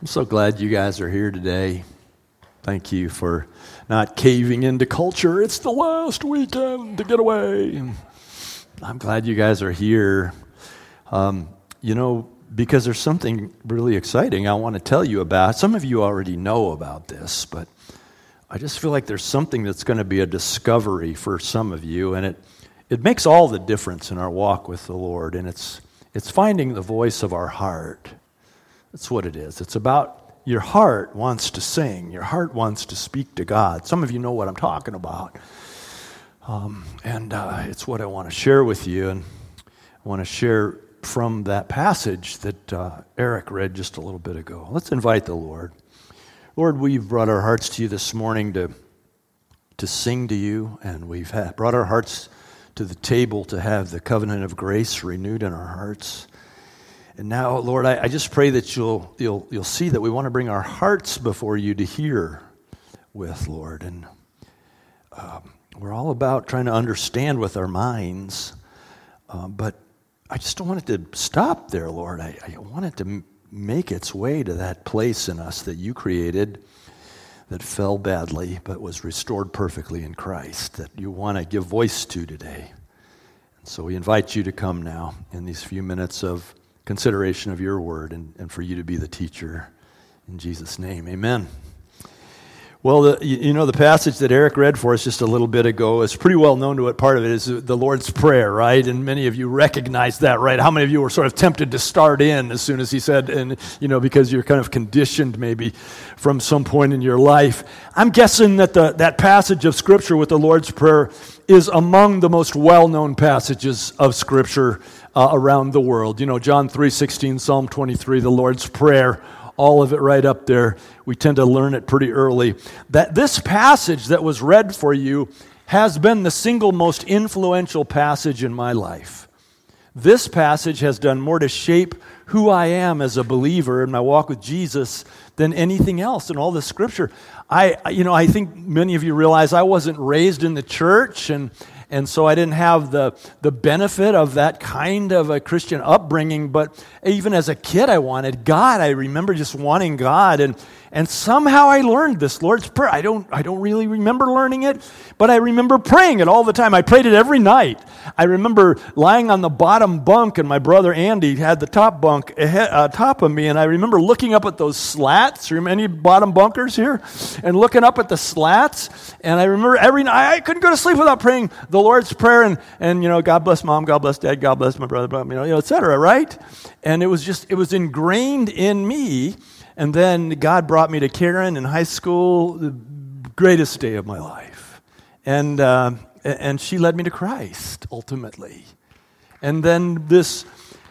I'm so glad you guys are here today. Thank you for not caving into culture. It's the last weekend to get away. I'm glad you guys are here. Um, you know, because there's something really exciting I want to tell you about. Some of you already know about this, but I just feel like there's something that's going to be a discovery for some of you, and it, it makes all the difference in our walk with the Lord, and it's, it's finding the voice of our heart. That's what it is. It's about your heart wants to sing, your heart wants to speak to God. Some of you know what I'm talking about. Um, and uh, it's what I want to share with you. And I want to share from that passage that uh, Eric read just a little bit ago. Let's invite the Lord. Lord, we've brought our hearts to you this morning to, to sing to you, and we've brought our hearts to the table to have the covenant of grace renewed in our hearts. And now, Lord, I, I, just pray that you'll, you'll, you'll see that we want to bring our hearts before you to hear with, Lord. And um, we're all about trying to understand with our minds, uh, but I just don't want it to stop there, Lord. I, I want it to m- make its way to that place in us that you created that fell badly but was restored perfectly in Christ, that you want to give voice to today. And so we invite you to come now in these few minutes of consideration of your word and, and for you to be the teacher. In Jesus' name, amen. Well, the, you know, the passage that Eric read for us just a little bit ago is pretty well known to what part of it is the Lord's Prayer, right? And many of you recognize that, right? How many of you were sort of tempted to start in as soon as he said, and, you know, because you're kind of conditioned maybe from some point in your life? I'm guessing that the, that passage of Scripture with the Lord's Prayer is among the most well known passages of Scripture uh, around the world. You know, John 3:16, Psalm 23, the Lord's Prayer, all of it right up there. We tend to learn it pretty early. That this passage that was read for you has been the single most influential passage in my life. This passage has done more to shape who I am as a believer in my walk with Jesus than anything else in all the scripture. I, you know, I think many of you realize I wasn't raised in the church and, and so I didn't have the, the benefit of that kind of a Christian upbringing. But even as a kid, I wanted God. I remember just wanting God. And, and somehow I learned this Lord's Prayer. I don't, I don't really remember learning it, but I remember praying it all the time. I prayed it every night. I remember lying on the bottom bunk, and my brother Andy had the top bunk ahead, uh, top of me. And I remember looking up at those slats. Remember any bottom bunkers here? And looking up at the slats. And I remember every night, I couldn't go to sleep without praying the Lord's Prayer. And, and you know, God bless mom, God bless dad, God bless my brother, you know, you know et cetera, right? And it was just, it was ingrained in me and then God brought me to Karen in high school, the greatest day of my life. And, uh, and she led me to Christ, ultimately. And then this,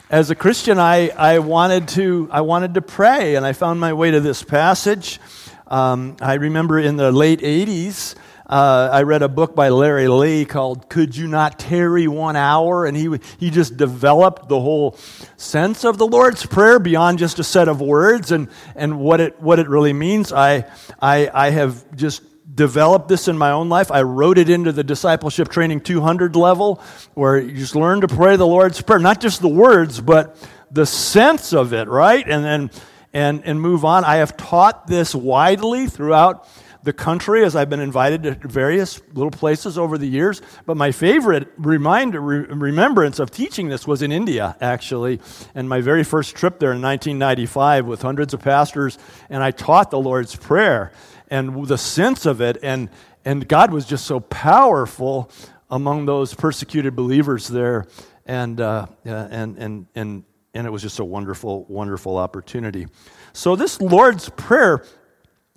as a Christian, I, I, wanted, to, I wanted to pray, and I found my way to this passage. Um, I remember in the late 80s, uh, I read a book by Larry Lea called Could You Not Tarry One Hour? And he, he just developed the whole sense of the Lord's Prayer beyond just a set of words and, and what, it, what it really means. I, I, I have just developed this in my own life. I wrote it into the Discipleship Training 200 level, where you just learn to pray the Lord's Prayer, not just the words, but the sense of it, right? And then and, and move on. I have taught this widely throughout the country as I've been invited to various little places over the years. But my favorite reminder, re- remembrance of teaching this was in India, actually. And my very first trip there in 1995 with hundreds of pastors, and I taught the Lord's Prayer and the sense of it. And, and God was just so powerful among those persecuted believers there. And, uh, and, and, and, and it was just a wonderful, wonderful opportunity. So, this Lord's Prayer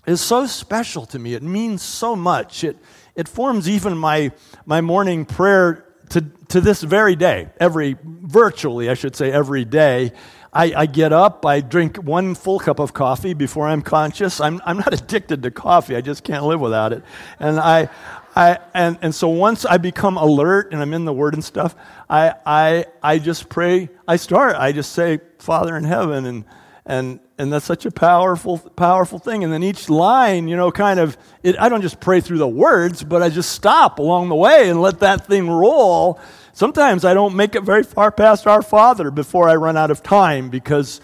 is so special to me. It means so much. It, it forms even my, my morning prayer to, to this very day, every, virtually, I should say, every day. I, I, get up, I drink one full cup of coffee before I'm conscious. I'm, I'm not addicted to coffee, I just can't live without it. And, I, I, and, and so once I become alert and I'm in the Word and stuff, I, I, I just pray, I start, I just say, Father in heaven, and, and, and that's such a powerful, powerful thing. And then each line, you know, kind of, it, I don't just pray through the words, but I just stop along the way and let that thing roll. Sometimes I don't make it very far past our Father before I run out of time because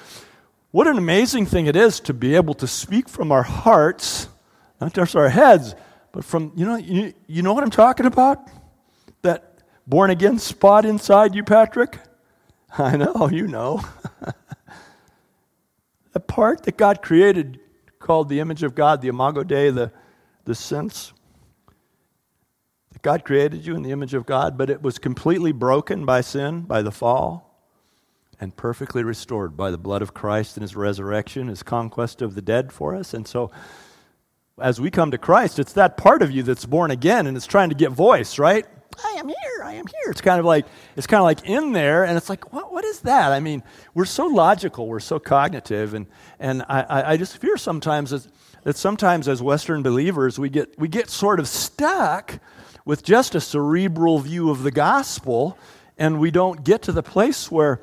What an amazing thing it is to be able to speak from our hearts, not just our heads, but from, you know, you, you know what I'm talking about? That born again spot inside you, Patrick? I know, you know. the part that God created called the image of God, the imago Dei, the, the sense. God created you in the image of God, but it was completely broken by sin, by the fall and perfectly restored by the blood of Christ and his resurrection, his conquest of the dead for us. And so, as we come to Christ, it's that part of you that's born again and it's trying to get voice, right? I am here, I am here. It's kind of like it's kind of like in there, and it's like, what, what is that? I mean, we're so logical, we're so cognitive, and and I, I just fear sometimes that, that sometimes as Western believers we get we get sort of stuck with just a cerebral view of the gospel, and we don't get to the place where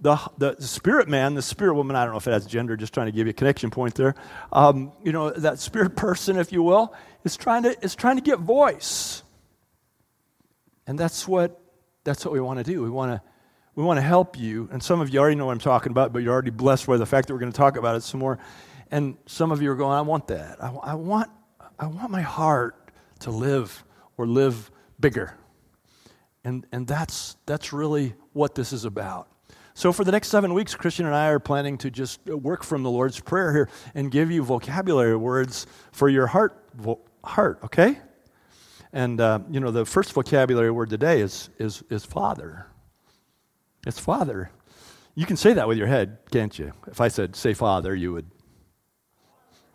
the, the spirit man, the spirit woman, I don't know if it has gender, just trying to give you a connection point there. Um, you know, that spirit person, if you will, is trying to, is trying to get voice. And that's what, that's what we want to do. We want to, we want to help you. And some of you already know what I'm talking about, but you're already blessed by the fact that we're going to talk about it some more. And some of you are going, I want that. I, I want, I want my heart to live or live bigger. And, and that's, that's really what this is about. So, for the next seven weeks, Christian and I are planning to just work from the Lord's Prayer here and give you vocabulary words for your heart, vo- heart okay? And, uh, you know, the first vocabulary word today is, is, is Father. It's Father. You can say that with your head, can't you? If I said, say Father, you would.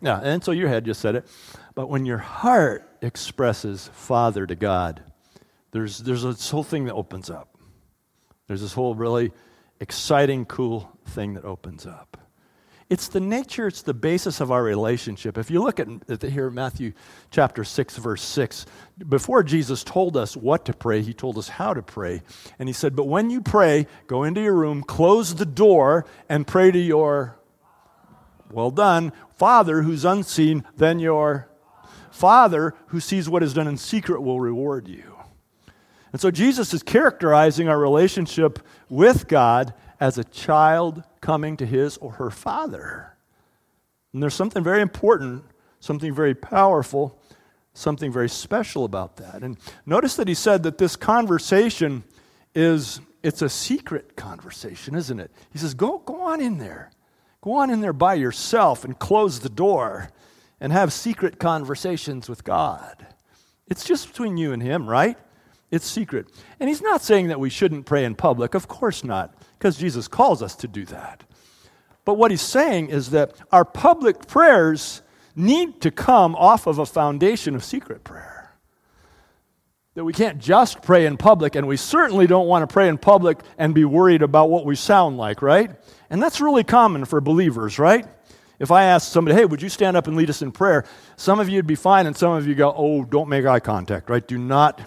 Yeah, and so your head just said it. But when your heart expresses Father to God, there's, there's this whole thing that opens up. There's this whole really exciting, cool thing that opens up. It's the nature, it's the basis of our relationship. If you look at, at the, here, Matthew chapter 6, verse 6, before Jesus told us what to pray, he told us how to pray. And he said, But when you pray, go into your room, close the door, and pray to your, well done, Father who's unseen, then your Father who sees what is done in secret will reward you. And so Jesus is characterizing our relationship with God as a child coming to his or her father. And there's something very important, something very powerful, something very special about that. And notice that he said that this conversation is it's a secret conversation, isn't it? He says, "Go go on in there. Go on in there by yourself and close the door and have secret conversations with God." It's just between you and him, right? It's secret. And he's not saying that we shouldn't pray in public. Of course not, because Jesus calls us to do that. But what he's saying is that our public prayers need to come off of a foundation of secret prayer. That we can't just pray in public, and we certainly don't want to pray in public and be worried about what we sound like, right? And that's really common for believers, right? If I ask somebody, hey, would you stand up and lead us in prayer? Some of you would be fine, and some of you go, oh, don't make eye contact, right? Do not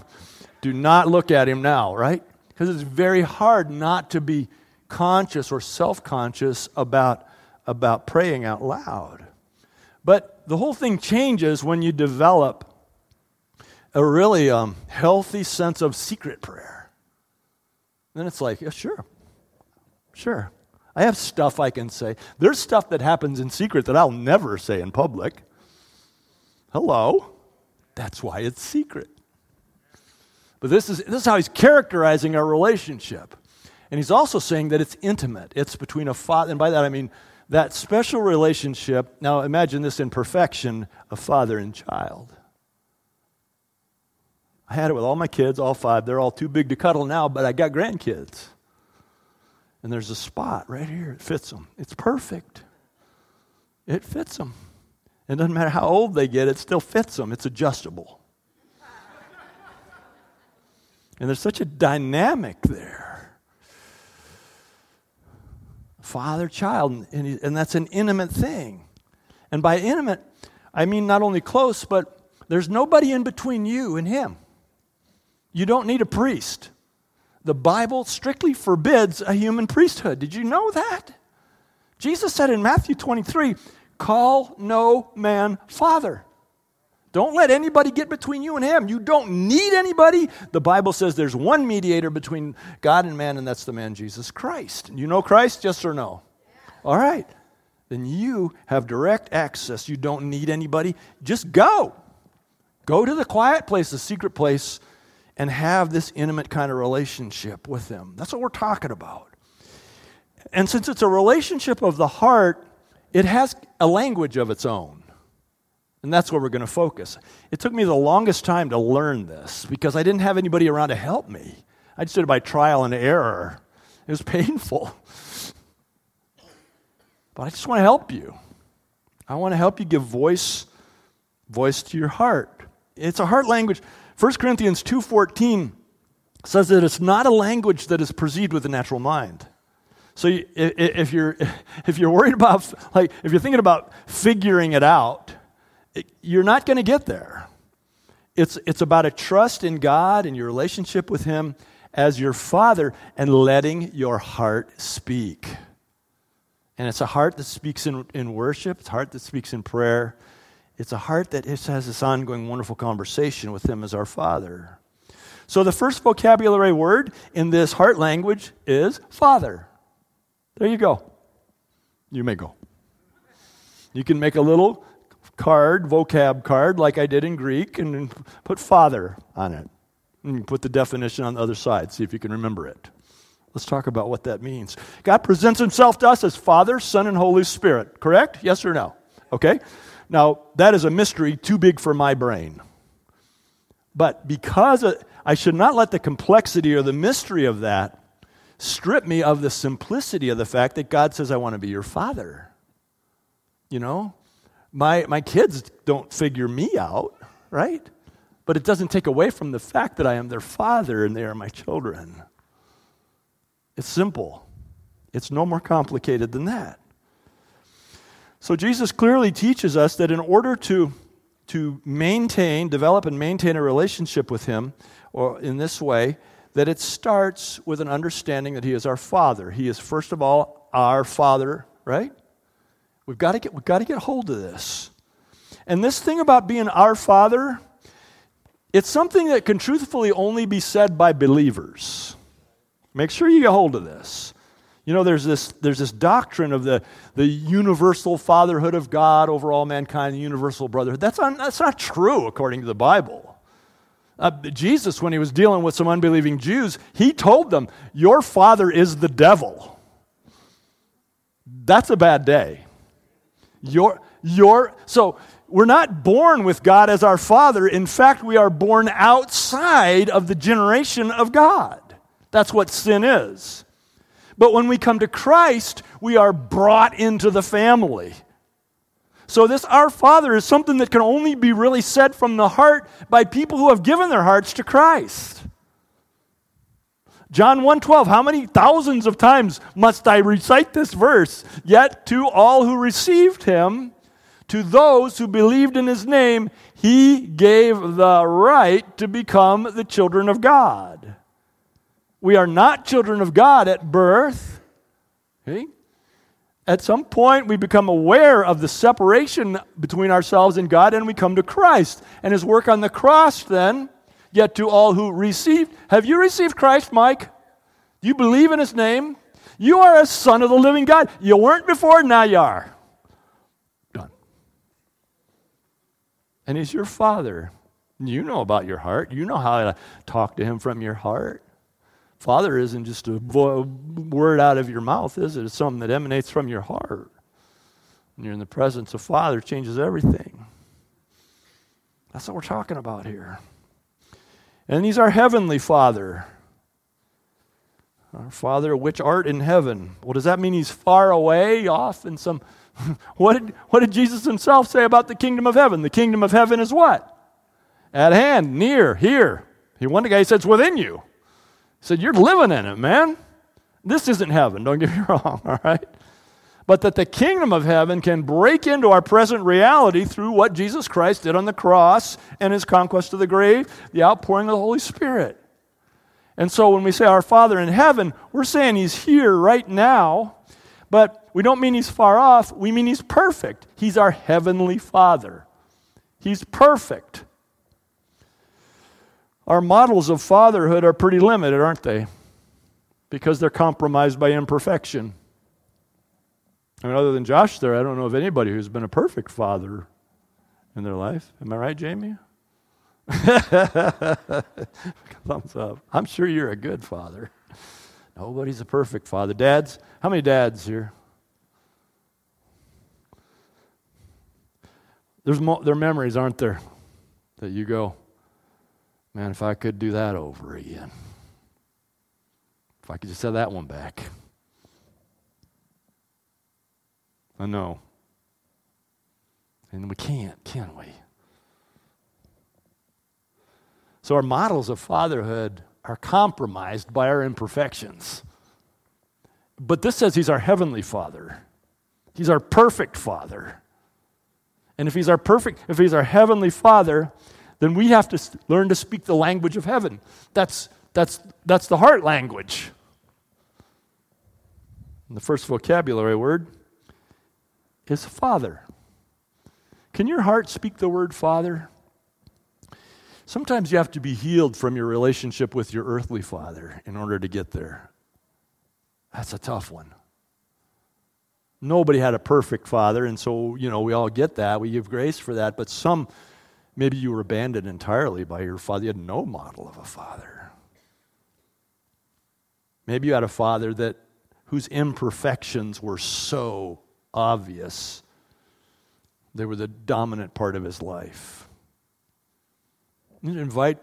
do not look at him now, right? Because it's very hard not to be conscious or self conscious about, about praying out loud. But the whole thing changes when you develop a really um, healthy sense of secret prayer. Then it's like, yeah, sure, sure. I have stuff I can say. There's stuff that happens in secret that I'll never say in public. Hello? That's why it's secret. But this is, this is how he's characterizing our relationship. And he's also saying that it's intimate. It's between a father, and by that I mean that special relationship. Now imagine this in perfection of father and child. I had it with all my kids, all five. They're all too big to cuddle now, but I got grandkids. And there's a spot right here. It fits them. It's perfect. It fits them. It doesn't matter how old they get, it still fits them. It's adjustable. And there's such a dynamic there. Father, child, and, and that's an intimate thing. And by intimate, I mean not only close, but there's nobody in between you and him. You don't need a priest. The Bible strictly forbids a human priesthood. Did you know that? Jesus said in Matthew 23 call no man father. Don't let anybody get between you and him. You don't need anybody. The Bible says there's one mediator between God and man, and that's the man Jesus Christ. You know Christ, yes or no? All right. then you have direct access. You don't need anybody. Just go. Go to the quiet place, the secret place, and have this intimate kind of relationship with Him. That's what we're talking about. And since it's a relationship of the heart, it has a language of its own. And that's where we're going to focus. It took me the longest time to learn this because I didn't have anybody around to help me. I just did it by trial and error. It was painful. But I just want to help you. I want to help you give voice voice to your heart. It's a heart language. 1 Corinthians 2:14 says that it's not a language that is perceived with the natural mind. So if you're if you're worried about like if you're thinking about figuring it out, you're not going to get there. It's it's about a trust in God and your relationship with him as your father and letting your heart speak. And it's a heart that speaks in, in worship, it's a heart that speaks in prayer. It's a heart that has this ongoing wonderful conversation with Him as our Father. So the first vocabulary word in this heart language is Father. There you go. You may go. You can make a little card, vocab card, like I did in Greek, and put Father on it. And put the definition on the other side, see if you can remember it. Let's talk about what that means. God presents himself to us as Father, Son, and Holy Spirit, correct? Yes or no? Okay? Now, that is a mystery too big for my brain. But because I should not let the complexity or the mystery of that strip me of the simplicity of the fact that God says, I want to be your father. You know? My, my kids don't figure me out, right? But it doesn't take away from the fact that I am their father and they are my children. It's simple, it's no more complicated than that. So, Jesus clearly teaches us that in order to, to maintain, develop, and maintain a relationship with Him, or in this way, that it starts with an understanding that He is our Father. He is, first of all, our Father, right? We've got to get, we've got to get hold of this. And this thing about being our Father, it's something that can truthfully only be said by believers. Make sure you get hold of this. You know, there's this, there's this doctrine of the, the universal fatherhood of God over all mankind, the universal brotherhood. That's, un, that's not true according to the Bible. Uh, Jesus, when he was dealing with some unbelieving Jews, he told them, Your father is the devil. That's a bad day. Your, your, so we're not born with God as our father. In fact, we are born outside of the generation of God. That's what sin is. But when we come to Christ, we are brought into the family. So, this Our Father is something that can only be really said from the heart by people who have given their hearts to Christ. John 1:12 How many thousands of times must I recite this verse? Yet to all who received him, to those who believed in his name, he gave the right to become the children of God. We are not children of God at birth. Okay? At some point, we become aware of the separation between ourselves and God, and we come to Christ and his work on the cross, then, yet to all who received. Have you received Christ, Mike? Do you believe in his name? You are a son of the living God. You weren't before, now you are. Done. And he's your father. You know about your heart. You know how to talk to him from your heart. Father isn't just a word out of your mouth, is it? It's something that emanates from your heart. When you're in the presence of Father, changes everything. That's what we're talking about here. And He's our heavenly Father. Our Father, which art in heaven. Well, does that mean He's far away, off in some. what, did, what did Jesus Himself say about the kingdom of heaven? The kingdom of heaven is what? At hand, near, here. He one guy he said it's within you He said, You're living in it, man. This isn't heaven, don't get me wrong, all right? But that the kingdom of heaven can break into our present reality through what Jesus Christ did on the cross and his conquest of the grave, the outpouring of the Holy Spirit. And so when we say our Father in heaven, we're saying he's here right now, but we don't mean he's far off. We mean he's perfect. He's our heavenly Father. He's perfect. Our models of fatherhood are pretty limited, aren't they? Because they're compromised by imperfection. I mean, other than Josh there, I don't know of anybody who's been a perfect father in their life. Am I right, Jamie? Thumbs up. I'm sure you're a good father. Nobody's a perfect father. Dads, how many dads here? There's mo- there are memories, aren't there, that you go, man, if I could do that over again. If I could just have that one back. I know. And we can't, can we? So our models of fatherhood are compromised by our imperfections. But this says he's our heavenly father. He's our perfect father. And if he's our perfect, if he's our heavenly father, then we have to learn to speak the language of heaven. That's, that's, that's the heart language. And the first vocabulary word is father. Can your heart speak the word father? Sometimes you have to be healed from your relationship with your earthly father in order to get there. That's a tough one. Nobody had a perfect father, and so, you know, we all get that. We give grace for that, but some, maybe you were abandoned entirely by your father. You had no model of a father. Maybe you had a father that whose imperfections were so obvious. They were the dominant part of his life. You invite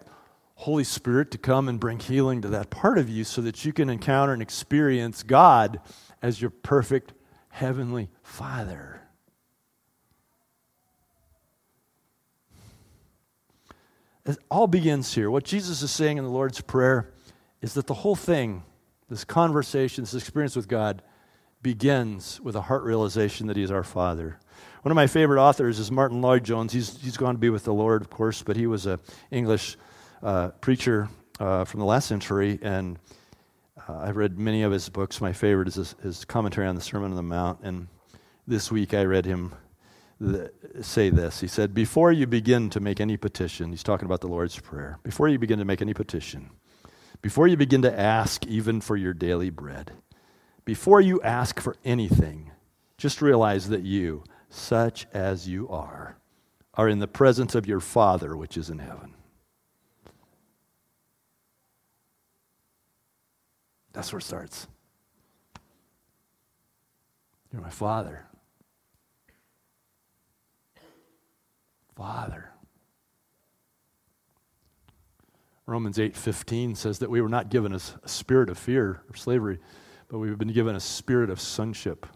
Holy Spirit to come and bring healing to that part of you so that you can encounter and experience God as your perfect heavenly Father. It all begins here. What Jesus is saying in the Lord's Prayer is that the whole thing, this conversation, this experience with God, begins with a heart realization that He's our Father. One of my favorite authors is Martyn Lloyd-Jones. He's, he's gone to be with the Lord, of course, but he was an English uh, preacher uh, from the last century, and uh, I've read many of his books. My favorite is his, his, commentary on the Sermon on the Mount, and this week I read him say this. He said, Before you begin to make any petition, he's talking about the Lord's Prayer, before you begin to make any petition, before you begin to ask even for your daily bread, before you ask for anything, just realize that you, such as you are, are in the presence of your Father which is in heaven. That's where it starts. You're my Father. Father. Romans 8:15 says that we were not given a, spirit of fear or slavery, but we've been given a spirit of sonship.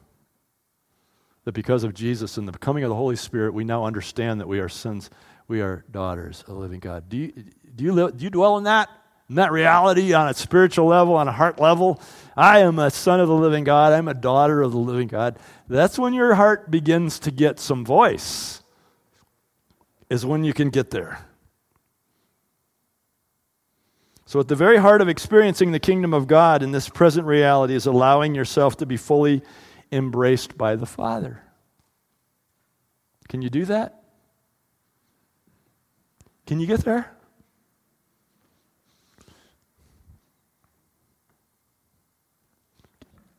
That because of Jesus and the coming of the Holy Spirit, we now understand that we are sons, we are daughters of the living God. Do you, do you, live, do you dwell in that? In that reality on a spiritual level, on a heart level? I am a son of the living God. I'm a daughter of the living God. That's when your heart begins to get some voice, is when you can get there. So, at the very heart of experiencing the kingdom of God in this present reality is allowing yourself to be fully embraced by the Father. Can you do that? Can you get there?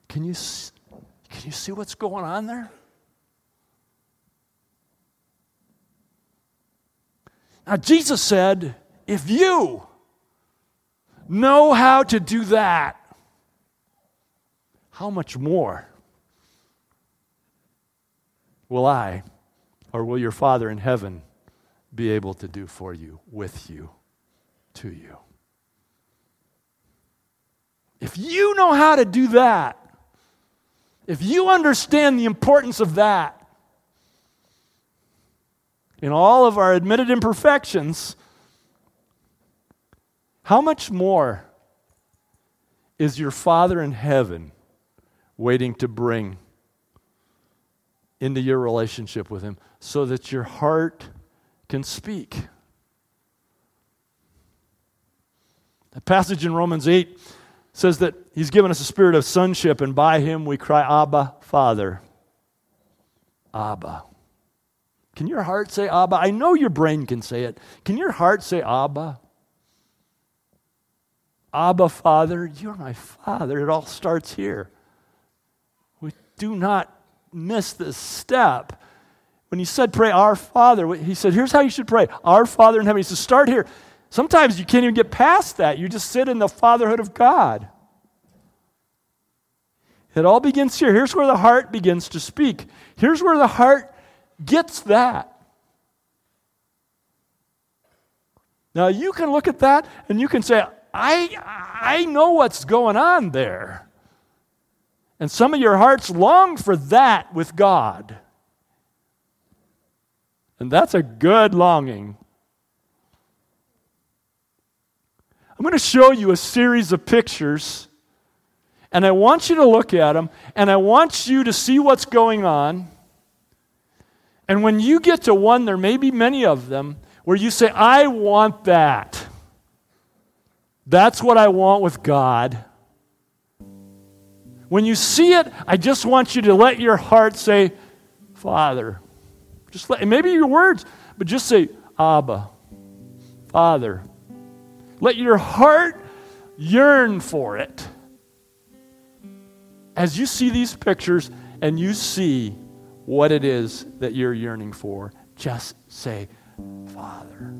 Can you, can you see what's going on there? Now, Jesus said, if you know how to do that, how much more will I, or will your Father in heaven, be able to do for you, with you, to you? If you know how to do that, if you understand the importance of that, in all of our admitted imperfections, how much more is your Father in heaven waiting to bring into your relationship with Him so that your heart can speak? The passage in Romans 8 says that He's given us a spirit of sonship, and by Him we cry, Abba, Father. Abba. Can your heart say Abba? I know your brain can say it. Can your heart say Abba? Abba, Father, you're my Father. It all starts here. We do not miss this step. When he said, Pray, Our Father, he said, Here's how you should pray Our Father in heaven. He said, Start here. Sometimes you can't even get past that. You just sit in the fatherhood of God. It all begins here. Here's where the heart begins to speak. Here's where the heart gets that. Now you can look at that and you can say, I, I know what's going on there. And some of your hearts long for that with God. And that's a good longing. I'm going to show you a series of pictures, and I want you to look at them, and I want you to see what's going on. And when you get to one, there may be many of them, where you say, I want that. That's what I want with God. When you see it, I just want you to let your heart say, Father. Just let, maybe your words, but just say, Abba, Father. Let your heart yearn for it. As you see these pictures and you see what it is that you're yearning for, just say, Father.